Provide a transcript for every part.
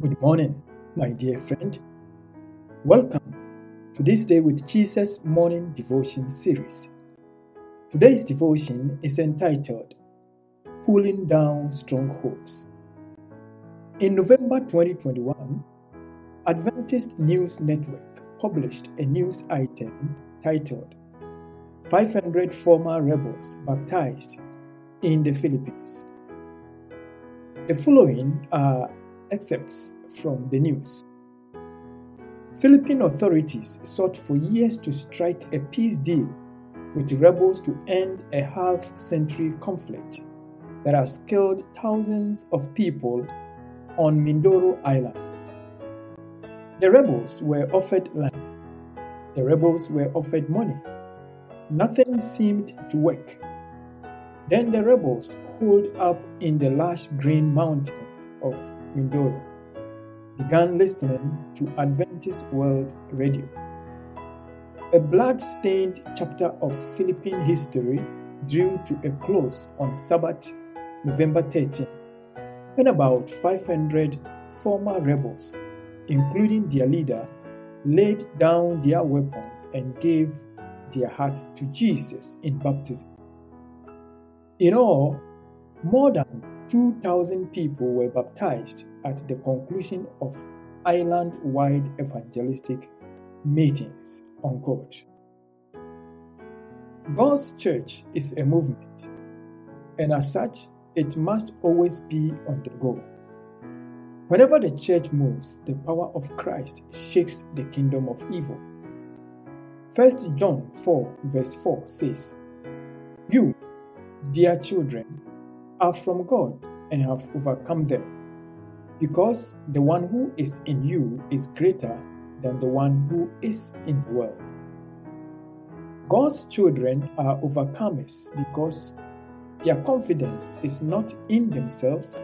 Good morning, my dear friend. Welcome to this Day with Jesus morning devotion series. Today's devotion is entitled Pulling Down Strongholds. In November 2021, Adventist News Network published a news item titled 500 Former Rebels Baptized in the Philippines. The following are excerpts from the news. Philippine authorities sought for years to strike a peace deal with rebels to end a half century conflict that has killed thousands of people on Mindoro Island. The rebels were offered land, the rebels were offered money. Nothing seemed to work. Then the rebels holed up in the lush green mountains of Mindoro began listening to Adventist World Radio. A blood stained chapter of Philippine history drew to a close on Sabbath, November 13, when about 500 former rebels, including their leader, laid down their weapons and gave their hearts to Jesus in baptism. In all, more than 2,000 people were baptized at the conclusion of island wide evangelistic meetings. Unquote. God's church is a movement, and as such, it must always be on the go. Whenever the church moves, the power of Christ shakes the kingdom of evil. 1 John 4, verse 4 says, You, dear children, are from God and have overcome them, because the one who is in you is greater than the one who is in the world. God's children are overcomers because their confidence is not in themselves,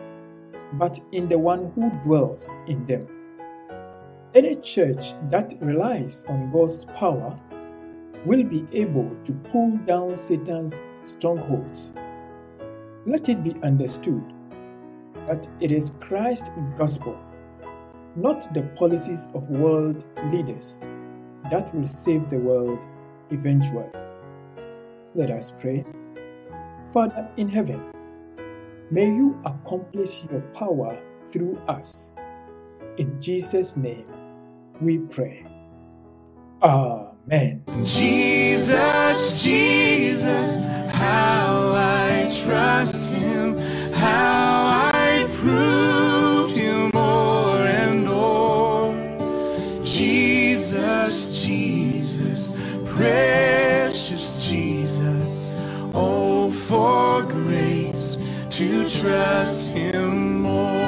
but in the one who dwells in them. Any church that relies on God's power will be able to pull down Satan's strongholds. Let it be understood that it is Christ's gospel, not the policies of world leaders, that will save the world eventually. Let us pray. Father in heaven, may you accomplish your power through us. In Jesus' name we pray. Amen. Jesus, Jesus how I proved more and more. Jesus, Jesus, precious Jesus, oh, for grace to trust him more.